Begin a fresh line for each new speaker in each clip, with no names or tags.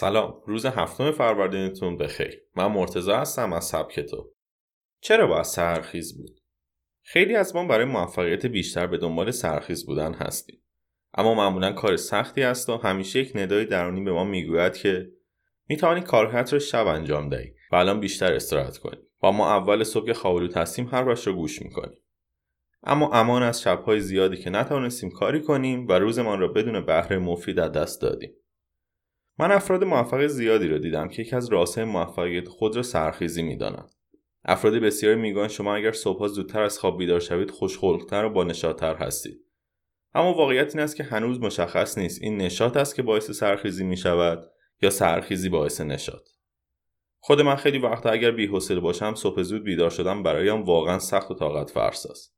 سلام روز هفتم فروردینتون بخیر من مرتزا هستم از سبک تو. چرا باید سرخیز بود؟ خیلی از ما برای موفقیت بیشتر به دنبال سرخیز بودن هستیم. اما معمولا کار سختی است و همیشه یک ندای درونی به ما می‌گوید که می‌توانی کارهایت را شب انجام دهی و الان بیشتر استراحت کنی. و ما اول صبح خوابالود هستیم حرفش را گوش می‌کنیم اما امان از شبهای زیادی که نتوانستیم کاری کنیم و روزمان را بدون بهره مفید از دست دادیم. من افراد موفق زیادی را دیدم که یکی از راههای موفقیت خود را سرخیزی می‌دانند افراد بسیاری می‌گویند شما اگر صبحها زودتر از خواب بیدار شوید خوشخلقتر و با نشاطتر هستید. اما واقعیت این است که هنوز مشخص نیست این نشاط است که باعث سرخیزی می شود یا سرخیزی باعث نشاط. خود من خیلی وقتا اگر بی‌حوصله باشم صبح زود بیدار شدم برایم واقعا سخت و طاقت فرس است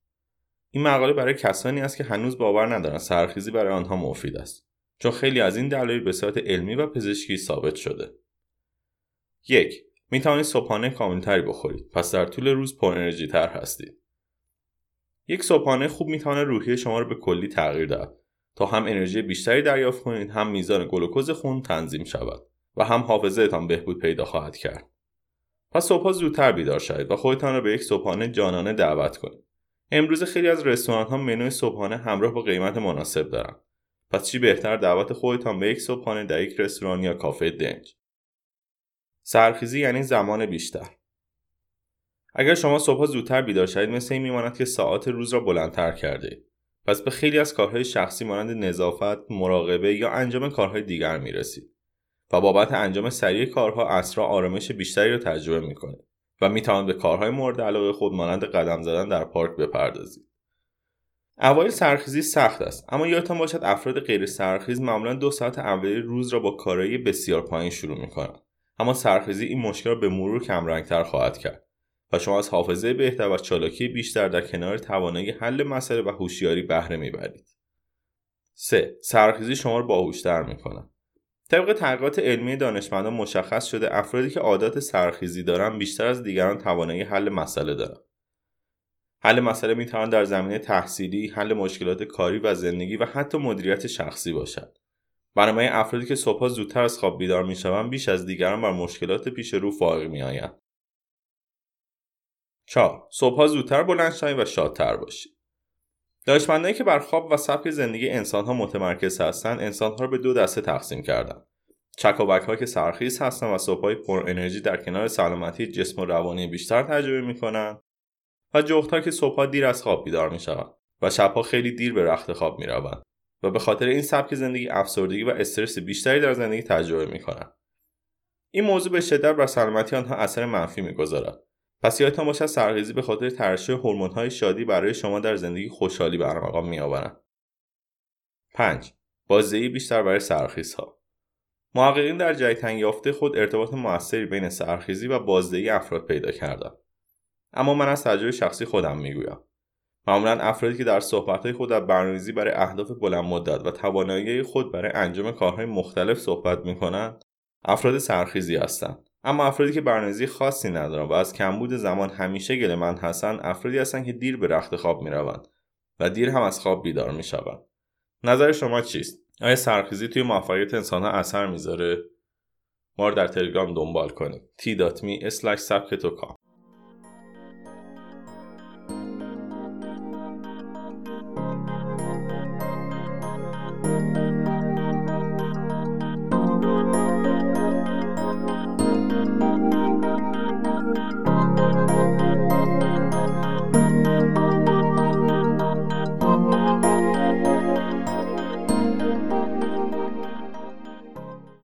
این مقاله برای کسانی است که هنوز باور ندارند سرخیزی برای آنها مفید است. چون خیلی از این دلایل به صورت علمی و پزشکی ثابت شده. یک می توانید صبحانه کاملتری بخورید پس در طول روز پر انرژی تر هستید. یک صبحانه خوب می تواند روحیه شما را به کلی تغییر دهد تا هم انرژی بیشتری دریافت کنید هم میزان گلوکوز خون تنظیم شود و هم حافظهتان بهبود پیدا خواهد کرد. پس صبحها زودتر بیدار شوید و خودتان را به یک صبحانه جانانه دعوت کنید. امروز خیلی از رستوران ها منوی صبحانه همراه با قیمت مناسب دارند. پس چی بهتر دعوت خودتان به یک صبحانه در یک رستوران یا کافه دنج. سرخیزی یعنی زمان بیشتر. اگر شما صبح زودتر بیدار شوید مثل این میماند که ساعات روز را بلندتر کرده پس به خیلی از کارهای شخصی مانند نظافت مراقبه یا انجام کارهای دیگر می‌رسید و بابت انجام سریع کارها اصرا آرامش بیشتری را تجربه می‌کنید و می‌توانید به کارهای مورد علاقه خود مانند قدم زدن در پارک بپردازید. اوایل سرخیزی سخت است اما یادتان باشد افراد غیر سرخیز معمولا دو ساعت اولی روز را با کارایی بسیار پایین شروع می‌کنند. اما سرخیزی این مشکل را به مرور کمرنگتر خواهد کرد و شما از حافظه بهتر و چالاکی بیشتر در کنار توانایی حل مسئله و هوشیاری بهره می‌برید. 3. سرخیزی شما را باهوشتر می‌کند. طبق تحقیقات علمی دانشمندان مشخص شده افرادی که عادات سرخیزی دارند بیشتر از دیگران توانایی حل مسئله دارند. حل مسئله می‌تواند در زمینه تحصیلی، حل مشکلات کاری و زندگی و حتی مدیریت شخصی باشد. بنابراین افرادی که صبحها زودتر از خواب بیدار می‌شوند بیش از دیگران بر مشکلات پیش رو فائق میآیند. 4. صبحها زودتر بلند شوید و شادتر باشید. دانشمندانی که بر خواب و سبک زندگی انسانها متمرکز هستند انسانها را به دو دسته تقسیم کردند چکاوک که سرخیز هستند و صبحهای پر انرژی در کنار سلامتی جسم و روانی بیشتر تجربه می کنند و جغدها که صبحها دیر از خواب بیدار شوند و شبها خیلی دیر به رخت خواب روند و به خاطر این سبک زندگی افسردگی و استرس بیشتری در زندگی تجربه کنند این موضوع به شدت بر سلامتی آنها اثر منفی می‌گذارد. پس یادتان باشد سرخیزی به خاطر ترشح هورمون‌های شادی برای شما در زندگی خوشحالی برمقام میآورند. 5 بازدهی بیشتر برای سرخیزها. محققین در جای یافته خود ارتباط موثری بین سرخیزی و بازدهی افراد پیدا کردند. اما من از تجربه شخصی خودم می‌گویم. معمولا افرادی که در صحبتهای خود در برنامه‌ریزی برای اهداف بلند مدت و توانایی خود برای انجام کارهای مختلف صحبت می‌کنند افراد سرخیزی هستند. اما افرادی که برنامه‌ریزی خاصی ندارند و از کمبود زمان همیشه گلهمند هستند افرادی هستند که دیر به رخت خواب می‌روند و دیر هم از خواب بیدار می‌شوند. نظر شما چیست؟ آیا سرخیزی توی موفقیت انسانها اثر می‌ذاره؟ ما در تلگرام دنبال کنید. t.me